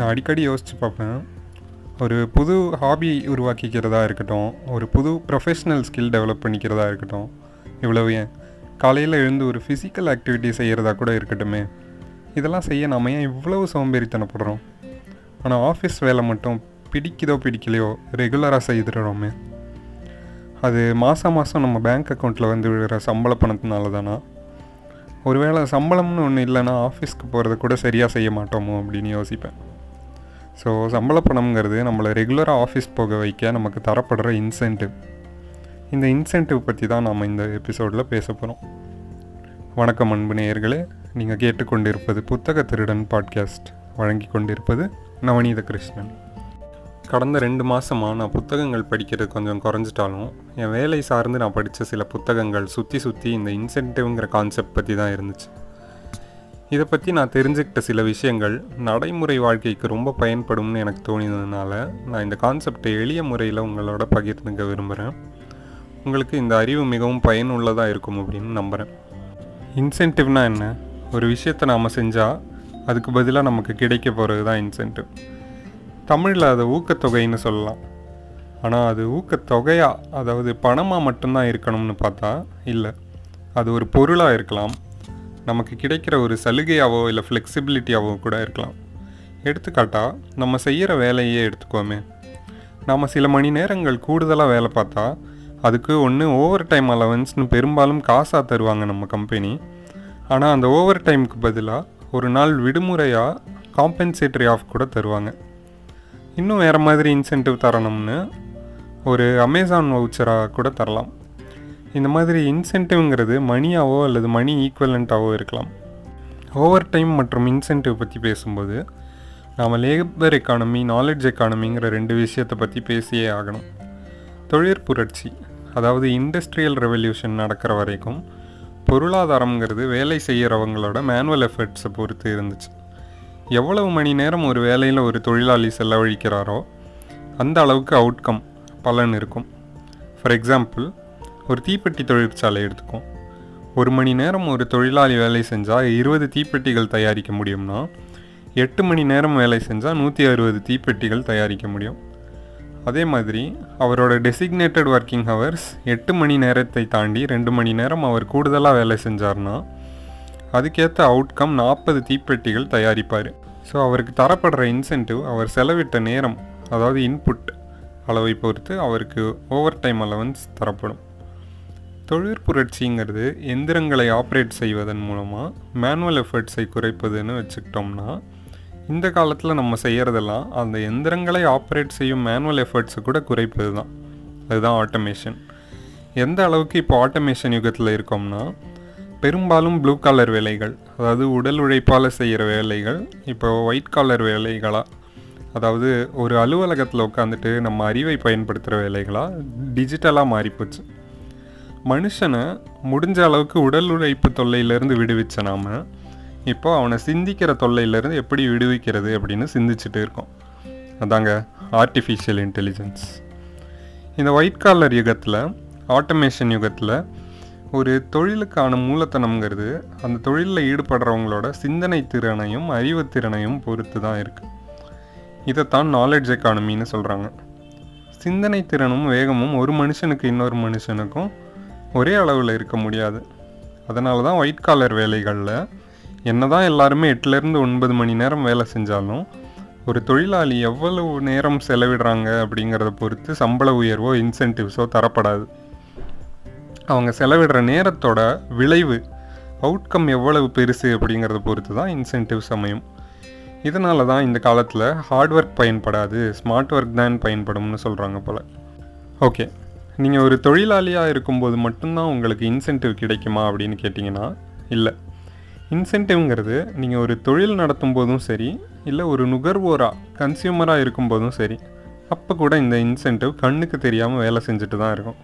நான் அடிக்கடி யோசித்து பார்ப்பேன். ஒரு புது ஹாபி உருவாக்கிக்கிறதா இருக்கட்டும் ஒரு புது ப்ரொஃபஷ்னல் ஸ்கில் டெவலப் பண்ணிக்கிறதா இருக்கட்டும் இவ்வளவு ஏன்? காலையில் எழுந்து ஒரு ஃபிசிக்கல் ஆக்டிவிட்டி செய்கிறதா கூட இருக்கட்டுமே. இதெல்லாம் செய்ய நாம ஏன் இவ்வளவு சோம்பேறித்தனப்படுறோம்? ஆனால் ஆஃபீஸ் வேலை மட்டும் பிடிக்குதோ பிடிக்கலையோ ரெகுலராக செய்துடுறோமே. அது மாதம் மாதம் நம்ம பேங்க் அக்கௌண்ட்டில் வந்து விழுற சம்பள பணத்தினால தானா ஒருவேளை சம்பளம்னு ஒன்று இல்லைன்னா ஆஃபீஸ்க்கு போகிறத கூட சரியாக செய்ய மாட்டோமோ அப்படின்னு யோசிப்பேன். ஸோ சம்பள பணம்ங்கிறது நம்மளை ரெகுலராக ஆஃபீஸ் போக வைக்க நமக்கு தரப்படுற இன்சென்டிவ் இந்த இன்சென்டிவ் பற்றி தான் நாம் இந்த எபிசோடில் பேச போகிறோம் வணக்கம் அன்பு நேயர்களே. நீங்கள் கேட்டுக்கொண்டிருப்பது புத்தக திருடன் பாட்காஸ்ட் வழங்கி கொண்டிருப்பது நவநீத கிருஷ்ணன் கடந்த ரெண்டு மாதமாக நான் புத்தகங்கள் படிக்கிறது கொஞ்சம் குறைஞ்சிட்டாலும் என் வேலை சார்ந்து நான் படித்த சில புத்தகங்கள் சுற்றி சுற்றி இந்த இன்சென்டிவ்ங்கிற கான்செப்ட் பற்றி தான் இருந்துச்சு. இதை பற்றி நான் தெரிஞ்சுக்கிட்ட சில விஷயங்கள் நடைமுறை வாழ்க்கைக்கு ரொம்ப பயன்படும்னு எனக்கு தோணினதுனால நான் இந்த கான்செப்டை எளிய முறையில் உங்களோட பகிர்ந்துக்க விரும்புகிறேன் உங்களுக்கு இந்த அறிவு மிகவும் பயனுள்ளதாக இருக்கும் அப்படின்னு நம்புகிறேன் இன்சென்டிவ்னால் என்ன? ஒரு விஷயத்தை நாம் செஞ்சால் அதுக்கு பதிலாக நமக்கு கிடைக்க போகிறது தான் இன்சென்டிவ். தமிழில் அதை ஊக்கத்தொகைன்னு சொல்லலாம். ஆனால் அது ஊக்கத்தொகையாக அதாவது பணமாக மட்டும்தான் இருக்கணும்னு பார்த்தா இல்லை. அது ஒரு பொருளாக இருக்கலாம் நமக்கு கிடைக்கிற ஒரு சலுகையாவோ இல்லை ஃப்ளெக்சிபிலிட்டியாவோ கூட இருக்கலாம். எடுத்துக்காட்டால் நம்ம செய்கிற வேலையே எடுத்துக்கோமே. நாம் சில மணி நேரங்கள் கூடுதலாக வேலை பார்த்தா அதுக்கு ஒன்று ஓவர் டைம் அலவன்ஸ்னு பெரும்பாலும் காசாக தருவாங்க நம்ம கம்பெனி ஆனால் அந்த ஓவர் டைமுக்கு பதிலாக ஒரு நாள் விடுமுறையாக காம்பன்சேட்டரி ஆஃப் கூட தருவாங்க. இன்னும் வேறு மாதிரி இன்சென்டிவ் தரணும்னு ஒரு அமேசான் வவுச்சராக கூட தரலாம். இந்த மாதிரி இன்சென்டிவ்ங்கிறது மணியாவோ அல்லது மணி ஈக்குவலண்ட்டாவோ இருக்கலாம். ஓவர் டைம் மற்றும் இன்சென்டிவ் பற்றி பேசும்போது நாம் லேபர் எக்கானமி நாலேஜ் எக்கானமிங்கிற ரெண்டு விஷயத்தை பற்றி பேசியே ஆகணும். தொழிற்புரட்சி அதாவது இண்டஸ்ட்ரியல் ரெவல்யூஷன் நடக்கிற வரைக்கும் பொருளாதாரங்கிறது வேலை செய்கிறவங்களோட மேனுவல் எஃபர்ட்ஸை பொறுத்து இருந்துச்சு. எவ்வளவு மணி நேரம் ஒரு வேலையில் ஒரு தொழிலாளி செலவழிக்கிறாரோ அந்த அளவுக்கு அவுட்கம் பலன் இருக்கும். ஃபார் எக்ஸாம்பிள் ஒரு தீப்பெட்டி தொழிற்சாலை எடுத்துக்கும் ஒரு மணி நேரம் ஒரு தொழிலாளி வேலை செஞ்சால் இருபது தீப்பெட்டிகள் தயாரிக்க முடியும்னா எட்டு மணி நேரம் வேலை செஞ்சால் நூற்றி அறுபது தீப்பெட்டிகள் தயாரிக்க முடியும். அதே மாதிரி அவரோட டெசிக்னேட்டட் ஒர்க்கிங் ஹவர்ஸ் எட்டு மணி நேரத்தை தாண்டி ரெண்டு மணி நேரம் அவர் கூடுதலாக வேலை செஞ்சார்னா அதுக்கேற்ற அவுட்கம் நாற்பது தீப்பெட்டிகள் தயாரிப்பார். ஸோ அவருக்கு தரப்படுற இன்சென்டிவ் அவர் செலவிட்ட நேரம் அதாவது இன்புட் அளவை பொறுத்து அவருக்கு ஓவர் டைம் அலவன்ஸ் தரப்படும். தொழிற்புரட்சிங்கிறது எந்திரங்களை ஆப்ரேட் செய்வதன் மூலமாக மேனுவல் எஃபர்ட்ஸை குறைப்பதுன்னு வச்சுக்கிட்டோம்னா இந்த காலத்தில் நம்ம செய்கிறதெல்லாம் அந்த எந்திரங்களை ஆப்ரேட் செய்யும் மேனுவல் எஃபர்ட்ஸை கூட குறைப்பது தான் அதுதான் ஆட்டோமேஷன் எந்த அளவுக்கு இப்போ ஆட்டோமேஷன் யுகத்தில் இருக்கோம்னா பெரும்பாலும் ப்ளூ காலர் வேலைகள் அதாவது உடல் உழைப்பால் செய்கிற வேலைகள் இப்போ ஒயிட் காலர் வேலைகளாக அதாவது ஒரு அலுவலகத்தில் உட்காந்துட்டு நம்ம அறிவை பயன்படுத்துகிற வேலைகளாக டிஜிட்டலாக மாறிப்போச்சு. மனுஷனை முடிஞ்ச அளவுக்கு உடல் உழைப்பு தொல்லையிலேருந்து விடுவிச்ச நாம இப்போ அவனை சிந்திக்கிற தொல்லையிலேருந்து எப்படி விடுவிக்கிறது அப்படின்னு சிந்திச்சுட்டு இருக்கோம். அதாங்க ஆர்டிஃபிஷியல் இன்டெலிஜென்ஸ் இந்த ஒயிட் காலர் யுகத்தில் ஆட்டோமேஷன் யுகத்தில் ஒரு தொழிலுக்கான மூலத்தனம்ங்கிறது அந்த தொழிலில் ஈடுபடுறவங்களோட சிந்தனை திறனையும் அறிவுத்திறனையும் பொறுத்து தான் இருக்குது இதைத்தான் நாலேஜ் எக்கானமின்னு சொல்கிறாங்க சிந்தனை திறனும் வேகமும் ஒரு மனுஷனுக்கு இன்னொரு மனுஷனுக்கும் ஒரே அளவில் இருக்க முடியாது. அதனால தான் ஒயிட் காலர் வேலைகளில் என்ன தான் எல்லாருமே எட்டுலேருந்து ஒன்பது மணி நேரம் வேலை செஞ்சாலும் ஒரு தொழிலாளி எவ்வளவு நேரம் செலவிடுறாங்க அப்படிங்கிறத பொறுத்து சம்பள உயர்வோ இன்சென்டிவ்ஸோ தரப்படாது. அவங்க செலவிடுற நேரத்தோட விளைவு அவுட்கம் எவ்வளவு பெருசு அப்படிங்கிறத பொறுத்து தான் இன்சென்டிவ்ஸ் அமையும். இதனால தான் இந்த காலத்தில் ஹார்ட் ஒர்க் பயன்படாது ஸ்மார்ட் ஒர்க் தான் பயன்படும்னு சொல்கிறாங்க போல். ஓகே நீங்கள் ஒரு தொழிலாளியாக இருக்கும்போது மட்டும்தான் உங்களுக்கு இன்சென்டிவ் கிடைக்குமா அப்படின்னு கேட்டிங்கன்னா இல்லை. இன்சென்டிவ்ங்கிறது நீங்கள் ஒரு தொழில் நடத்தும் போதும் சரி இல்லை ஒரு நுகர்வோராக கன்சியூமராக இருக்கும்போதும் சரி அப்போ கூட இந்த இன்சென்டிவ் கண்ணுக்கு தெரியாமல் வேலை செஞ்சுட்டு தான் இருக்கும்.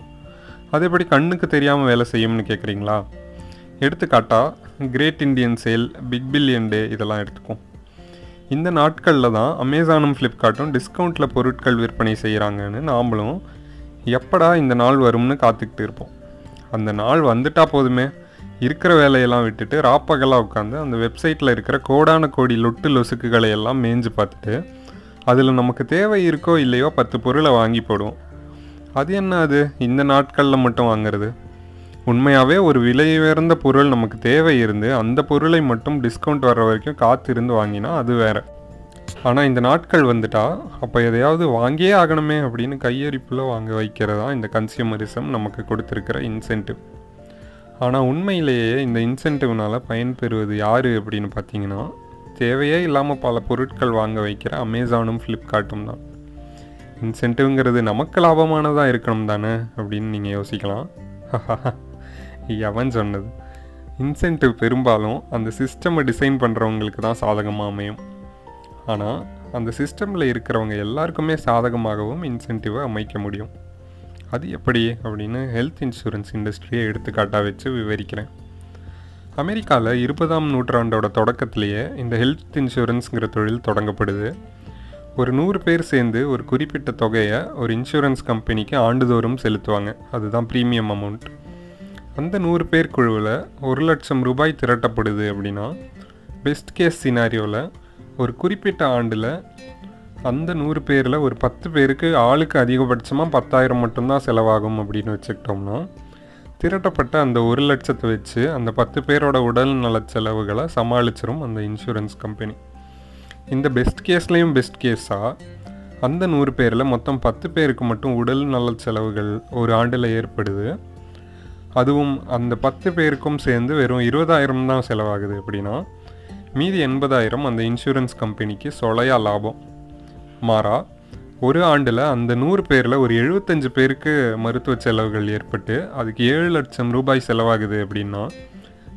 அதேபடி எப்படி கண்ணுக்கு தெரியாமல் வேலை செய்யும்னு கேட்குறீங்களா எடுத்துக்காட்டாக great Indian sale big billion day இதெல்லாம் எடுத்துக்கும் இந்த நாட்களில் தான் அமேசானும் ஃப்ளிப்கார்ட்டும் டிஸ்கவுண்ட்டில் பொருட்கள் விற்பனை செய்கிறாங்கன்னு நாமளும் எப்படா இந்த நாள் வரும்னு காத்துக்கிட்டு இருப்போம். அந்த நாள் வந்துட்டா போதுமே. இருக்கிற வேலையெல்லாம் விட்டுட்டு ராப்பகலாக உட்காந்து அந்த வெப்சைட்டில் இருக்கிற கோடான கோடி லொட்டு லொசுக்குகளை எல்லாம் மேய்ஞ்சு பார்த்துட்டு அதில் நமக்கு தேவை இருக்கோ இல்லையோ பத்து பொருளை வாங்கி போடுவோம். அது என்ன அது? இந்த நாட்களில் மட்டும் வாங்குறது? உண்மையாகவே ஒரு விலை உயர்ந்த பொருள் நமக்கு தேவை இருந்து அந்த பொருளை மட்டும் டிஸ்கவுண்ட் வர்ற வரைக்கும் காத்திருந்து வாங்கினா அது வேறு. ஆனால் இந்த நாட்கள் வந்துட்டா அப்போ எதையாவது வாங்கியே ஆகணுமே அப்படின்னு கையெறிப்பில் வாங்க வைக்கிறதா இந்த கன்சியூமரிசம் நமக்கு கொடுத்துருக்கிற இன்சென்டிவ். ஆனால் உண்மையிலேயே இந்த இன்சென்டிவ்னால் பயன்பெறுவது யார் அப்படின்னு பார்த்தீங்கன்னா தேவையே இல்லாமல் பல பொருட்கள் வாங்க வைக்கிற அமேசானும் ஃப்ளிப்கார்ட்டும் தான். இன்சென்டிவ்ங்கிறது நமக்கு லாபமானதாக இருக்கணும் தானே அப்படின்னு நீங்கள் யோசிக்கலாம். எவன் சொன்னது? இன்சென்டிவ் பெரும்பாலும் அந்த சிஸ்டமை டிசைன் பண்ணுறவங்களுக்கு தான் சாதகமாக அமையும். ஆனால் அந்த சிஸ்டமில் இருக்கிறவங்க எல்லாருக்குமே சாதகமாகவும் இன்சென்டிவை அமைக்க முடியும். அது எப்படி? அப்படின்னு ஹெல்த் இன்சூரன்ஸ் இண்டஸ்ட்ரியை எடுத்துக்காட்டாக வச்சு விவரிக்கிறேன். அமெரிக்காவில் இருபதாம் நூற்றாண்டோட தொடக்கத்திலேயே இந்த ஹெல்த் இன்சூரன்ஸுங்கிற தொழில் தொடங்கப்படுது. ஒரு நூறு பேர் சேர்ந்து ஒரு குறிப்பிட்ட தொகையை ஒரு இன்சூரன்ஸ் கம்பெனிக்கு ஆண்டுதோறும் செலுத்துவாங்க. அதுதான் ப்ரீமியம் அமௌண்ட் அந்த நூறு பேர் குழுவில் ஒரு லட்சம் ரூபாய் திரட்டப்படுது அப்படின்னா பெஸ்ட் கேஸ் சினாரியோவில் ஒரு குறிப்பிட்ட ஆண்டில் அந்த நூறு பேரில் ஒரு பத்து பேருக்கு ஆளுக்கு அதிகபட்சமாக பத்தாயிரம் மட்டும்தான் செலவாகும் அப்படின்னு வச்சுக்கிட்டோம்னா திரட்டப்பட்ட அந்த ஒரு லட்சத்தை வச்சு அந்த பத்து பேரோட உடல் நல செலவுகளை சமாளிச்சிரும் அந்த இன்சூரன்ஸ் கம்பெனி இந்த பெஸ்ட் கேஸ்லேயும் பெஸ்ட் கேஸாக அந்த நூறு பேரில் மொத்தம் பத்து பேருக்கு மட்டும் உடல் நல செலவுகள் ஒரு ஆண்டில் ஏற்படுது. அதுவும் அந்த பத்து பேருக்கும் சேர்ந்து வெறும் இருபதாயிரம் தான் செலவாகுது அப்படின்னா மீதி எண்பதாயிரம் அந்த இன்சூரன்ஸ் கம்பெனிக்கு சொலையா லாபம். மாறா ஒரு ஆண்டில் அந்த நூறு பேரில் ஒரு எழுபத்தஞ்சு பேருக்கு மருத்துவ செலவுகள் ஏற்பட்டு அதுக்கு ஏழு லட்சம் ரூபாய் செலவாகுது அப்படின்னா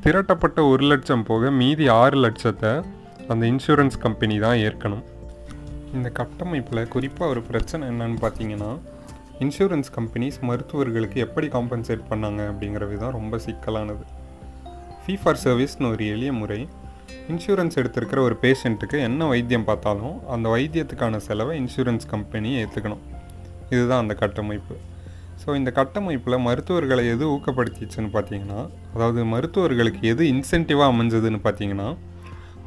திரட்டப்பட்ட ஒரு லட்சம் போக மீதி ஆறு லட்சத்தை அந்த இன்சூரன்ஸ் கம்பெனி தான் ஏற்கணும். இந்த கட்டமைப்பில் குறிப்பாக ஒரு பிரச்சனை என்னன்னு பார்த்தீங்கன்னா இன்சூரன்ஸ் கம்பெனிஸ் மருத்துவர்களுக்கு எப்படி காம்பன்சேட் பண்ணாங்க அப்படிங்கிறது தான் ரொம்ப சிக்கலானது. ஃபீ ஃபார் சர்வீஸ்னு ஒரு எளிய முறை இன்சூரன்ஸ் எடுத்திருக்கிற ஒரு பேஷண்ட்டுக்கு என்ன வைத்தியம் பார்த்தாலும் அந்த வைத்தியத்துக்கான செலவை இன்சூரன்ஸ் கம்பெனி ஏற்றுக்கணும் இதுதான் அந்த கட்டமைப்பு. ஸோ இந்த கட்டமைப்பில் மருத்துவர்களை எது ஊக்கப்படுத்திச்சுன்னு பார்த்தீங்கன்னா அதாவது மருத்துவர்களுக்கு எது இன்சென்டிவாக அமைஞ்சதுன்னு பார்த்தீங்கன்னா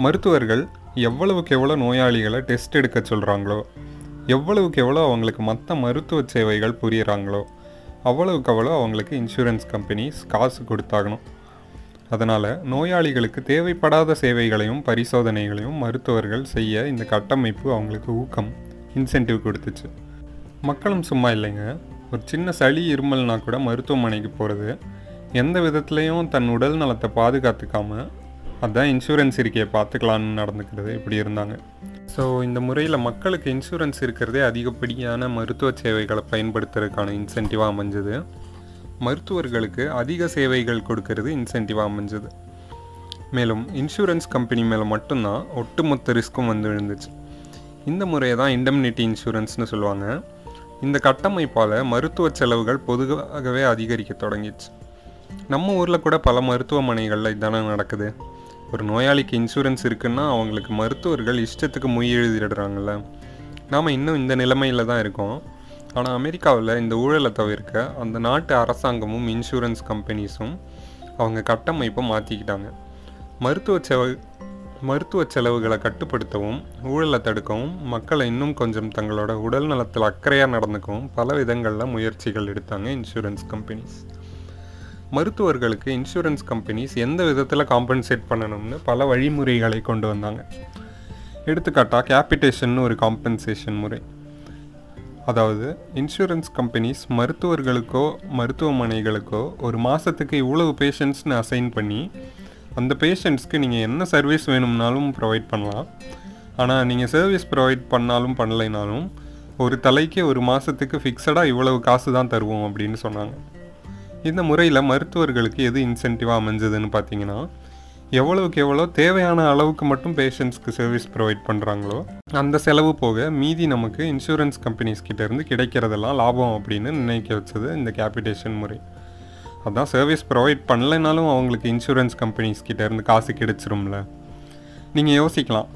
மருத்துவர்கள் எவ்வளவுக்கு எவ்வளோ நோயாளிகளை டெஸ்ட் எடுக்க சொல்கிறாங்களோ எவ்வளவுக்கு எவ்வளோ அவங்களுக்கு மற்ற மருத்துவ சேவைகள் புரியுறாங்களோ அவ்வளவுக்கு அவ்வளோ அவங்களுக்கு இன்சூரன்ஸ் கம்பெனிஸ் காசு கொடுத்தாகணும். அதனால் நோயாளிகளுக்கு தேவைப்படாத சேவைகளையும் பரிசோதனைகளையும் மருத்துவர்கள் செய்ய இந்த கட்டமைப்பு அவங்களுக்கு ஊக்கம் இன்சென்டிவ் கொடுத்துச்சு. மக்களும் சும்மா இல்லைங்க. ஒரு சின்ன சளி இருமல்னா கூட மருத்துவமனைக்கு போகிறது எந்த விதத்துலேயும் தன் உடல் நலத்தை பாதுகாத்துக்காமல் அதான் இன்சூரன்ஸ் இருக்கையை பார்த்துக்கலான்னு நடந்துக்கிறது இப்படி இருந்தாங்க. ஸோ இந்த முறையில் மக்களுக்கு இன்சூரன்ஸ் இருக்கிறதே அதிகப்படியான மருத்துவ சேவைகளை பயன்படுத்துறதுக்கான இன்சென்டிவாக அமைஞ்சது. மருத்துவர்களுக்கு அதிக சேவைகள் கொடுக்கறது இன்சென்டிவாக அமைஞ்சது. மேலும் இன்சூரன்ஸ் கம்பெனி மேலே மட்டும்தான் ஒட்டுமொத்த ரிஸ்க்கும் வந்து விழுந்துச்சு. இந்த முறையை தான் இண்டம்னிட்டி இன்சூரன்ஸ்னு சொல்லுவாங்க. இந்த கட்டமைப்பால் மருத்துவ செலவுகள் பொதுவாகவே அதிகரிக்க தொடங்கிச்சு நம்ம ஊரில் கூட பல மருத்துவமனைகளில் இதானே நடக்குது. ஒரு நோயாளிக்கு இன்சூரன்ஸ் இருக்குன்னா அவங்களுக்கு மருத்துவர்கள் இஷ்டத்துக்கு மொய் எழுதிடுறாங்கல்ல. நாம் இன்னும் இந்த நிலைமையில் தான் இருக்கோம். ஆனால் அமெரிக்காவில் இந்த ஊழலை தவிர்க்க அந்த நாட்டு அரசாங்கமும் இன்சூரன்ஸ் கம்பெனிஸும் அவங்க கட்டமைப்பை மாற்றிக்கிட்டாங்க மருத்துவ செலவு மருத்துவ செலவுகளை கட்டுப்படுத்தவும் ஊழலை தடுக்கவும் மக்களை இன்னும் கொஞ்சம் தங்களோட உடல் நலத்தில் அக்கறையாக நடந்துக்கவும் பல விதங்களில் முயற்சிகள் எடுத்தாங்க இன்சூரன்ஸ் கம்பெனிஸ் மருத்துவர்களுக்கு இன்சூரன்ஸ் கம்பெனிஸ் எந்த விதத்தில் காம்பன்சேட் பண்ணணும்னு பல வழிமுறைகளை கொண்டு வந்தாங்க. எடுத்துக்காட்டாக கேபிட்டேஷன் ஒரு காம்பன்சேஷன் முறை. அதாவது இன்சூரன்ஸ் கம்பெனிஸ் மருத்துவர்களுக்கோ மருத்துவமனைகளுக்கோ ஒரு மாதத்துக்கு இவ்வளவு பேஷண்ட்ஸ்னு அசைன் பண்ணி அந்த பேஷண்ட்ஸ்க்கு நீங்கள் என்ன சர்வீஸ் வேணும்னாலும் ப்ரொவைட் பண்ணலாம். ஆனால் நீங்கள் சர்வீஸ் ப்ரொவைட் பண்ணாலும் பண்ணலைனாலும் ஒரு தலைக்கு ஒரு மாதத்துக்கு ஃபிக்ஸடாக இவ்வளவு காசு தான் தருவோம் அப்படின்னு சொன்னாங்க. இந்த முறையில் மருத்துவர்களுக்கு எது இன்சென்டிவாக அமைஞ்சதுன்னு பார்த்தீங்கன்னா எவ்வளவுக்கு எவ்வளோ தேவையான அளவுக்கு மட்டும் பேஷண்ட்ஸ்க்கு சர்வீஸ் ப்ரொவைட் பண்ணுறாங்களோ அந்த செலவு போக மீதி நமக்கு இன்சூரன்ஸ் கம்பெனிஸ் கிட்டேருந்து கிடைக்கிறதெல்லாம் லாபம் அப்படின்னு நினைக்க வச்சது இந்த கேபிட்டேஷன் முறை. அதான் சர்வீஸ் ப்ரொவைட் பண்ணலைனாலும் அவங்களுக்கு இன்சூரன்ஸ் கம்பெனிஸ் கிட்டேருந்து காசு கிடைச்சிரும்ல. நீங்கள் யோசிக்கலாம்.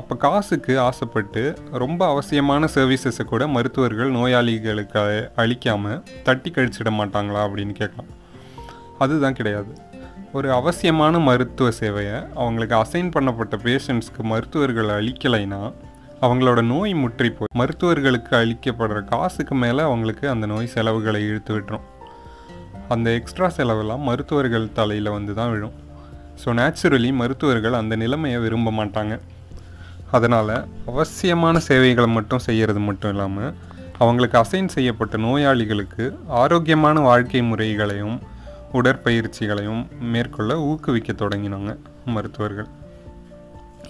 அப்போ காசுக்கு ஆசைப்பட்டு ரொம்ப அவசியமான சர்வீசஸை கூட மருத்துவர்கள் நோயாளிகளுக்கு அழிக்காமல் தட்டி கழிச்சிட மாட்டாங்களா அப்படின்னு கேட்கலாம். அதுதான் கிடையாது. ஒரு அவசியமான மருத்துவ சேவையை அவங்களுக்கு அசைன் பண்ணப்பட்ட பேஷண்ட்ஸ்க்கு மருத்துவர்கள் அளிக்கலைன்னா அவங்களோட நோய் முற்றி போய் மருத்துவர்களுக்கு அளிக்கப்படுற காசுக்கு மேலே அவங்களுக்கு அந்த நோய் செலவுகளை இழுத்து விட்டுரும். அந்த எக்ஸ்ட்ரா செலவெல்லாம் மருத்துவர்கள் தலையில் வந்து தான் விழும். ஸோ நேச்சுரலி மருத்துவர்கள் அந்த நிலைமையை விரும்ப மாட்டாங்க. அதனால் அவசியமான சேவைகளை மட்டும் செய்கிறது மட்டும் இல்லாமல் அவங்களுக்கு அசைன் செய்யப்பட்ட நோயாளிகளுக்கு ஆரோக்கியமான வாழ்க்கை முறைகளையும் உடற்பயிற்சிகளையும் மேற்கொள்ள ஊக்குவிக்க தொடங்கினாங்க மருத்துவர்கள்.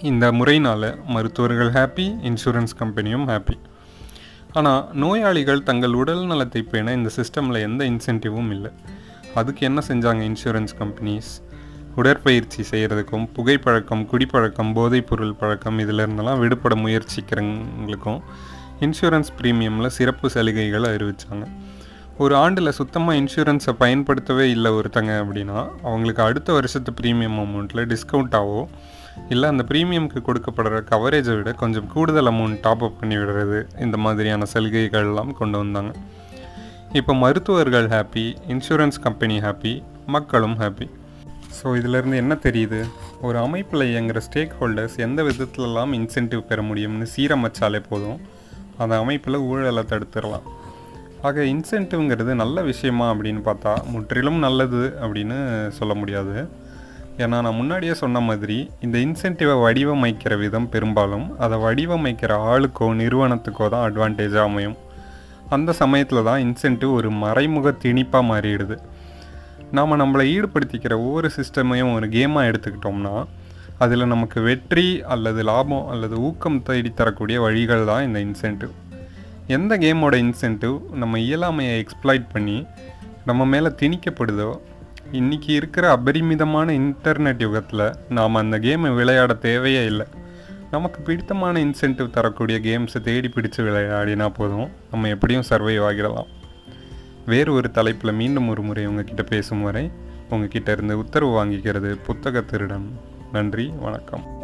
இந்த முறையினால் மருத்துவர்கள் ஹாப்பி இன்சூரன்ஸ் கம்பெனியும் ஹாப்பி ஆனால் நோயாளிகள் தங்கள் உடல் நலத்தை பேண இந்த சிஸ்டமில் எந்த இன்சென்டிவும் இல்லை. அதுக்கு என்ன செஞ்சாங்க இன்சூரன்ஸ் கம்பெனிஸ் உடற்பயிற்சி செய்கிறதுக்கும் புகைப்பழக்கம் குடிப்பழக்கம் போதைப்பொருள் பழக்கம் இதிலிருந்தெல்லாம் விடுபட முயற்சிக்கிறவங்களுக்கும் இன்சூரன்ஸ் ப்ரீமியமில் சிறப்பு சலுகைகள் அறிவித்தாங்க ஒரு ஆண்டில் சுத்தமாக இன்சூரன்ஸை பயன்படுத்தவே இல்லை ஒருத்தங்க அப்படின்னா அவங்களுக்கு அடுத்த வருஷத்து ப்ரீமியம் அமௌண்ட்டில் டிஸ்கவுண்ட்டாகவோ இல்லை அந்த ப்ரீமியம்க்கு கொடுக்கப்படுற கவரேஜை விட கொஞ்சம் கூடுதல் அமௌண்ட் டாப் அப் பண்ணி விடுறது இந்த மாதிரியான சலுகைகள்லாம் கொண்டு வந்தாங்க. இப்போ மருத்துவர்கள் ஹாப்பி இன்சூரன்ஸ் கம்பெனி ஹாப்பி மக்களும் ஹாப்பி ஸோ இதிலேருந்து என்ன தெரியுது? ஒரு அமைப்பில் இயங்குகிற ஸ்டேக் ஹோல்டர்ஸ் எந்த விதத்துலலாம் இன்சென்டிவ் பெற முடியும்னு சீரமைச்சாலே போதும். அந்த அமைப்பில் ஊழலை தடுத்துடலாம். ஆக இன்சென்டிவ்ங்கிறது நல்ல விஷயமா அப்படின்னு பார்த்தா முற்றிலும் நல்லது அப்படின்னு சொல்ல முடியாது. ஏன்னா நான் முன்னாடியே சொன்ன மாதிரி இந்த இன்சென்டிவை வடிவமைக்கிற விதம் பெரும்பாலும் அதை வடிவமைக்கிற ஆளுக்கோ நிறுவனத்துக்கோ தான் அட்வான்டேஜாக அமையும். அந்த சமயத்தில் தான் இன்சென்டிவ் ஒரு மறைமுக திணிப்பாக மாறிடுது. நாம் நம்மளை ஈடுபடுத்திக்கிற ஒவ்வொரு சிஸ்டமையும் ஒரு கேமாக எடுத்துக்கிட்டோம்னா அதில் நமக்கு வெற்றி அல்லது லாபம் அல்லது ஊக்கம் தேடி தரக்கூடிய வழிகள் தான் இந்த இன்சென்டிவ். எந்த கேமோட இன்சென்டிவ் நம்ம இயலாமையை எக்ஸ்ப்ளாய்ட் பண்ணி நம்ம மேலே திணிக்கப்படுதோ இன்றைக்கி இருக்கிற அபரிமிதமான இன்டர்நெட் யுகத்தில் நாம் அந்த கேமை விளையாட தேவையே இல்லை. நமக்கு பிடித்தமான இன்சென்டிவ் தரக்கூடிய கேம்ஸை தேடி பிடிச்சு விளையாடினா போதும் நம்ம எப்படியும் சர்வைவ் ஆகிடலாம். வேறு ஒரு தலைப்பில் மீண்டும் ஒரு முறை உங்ககிட்ட பேசும் வரை உங்ககிட்ட இருந்து உத்தரவு வாங்கிக்கிறது புத்தக திருடன். நன்றி வணக்கம்.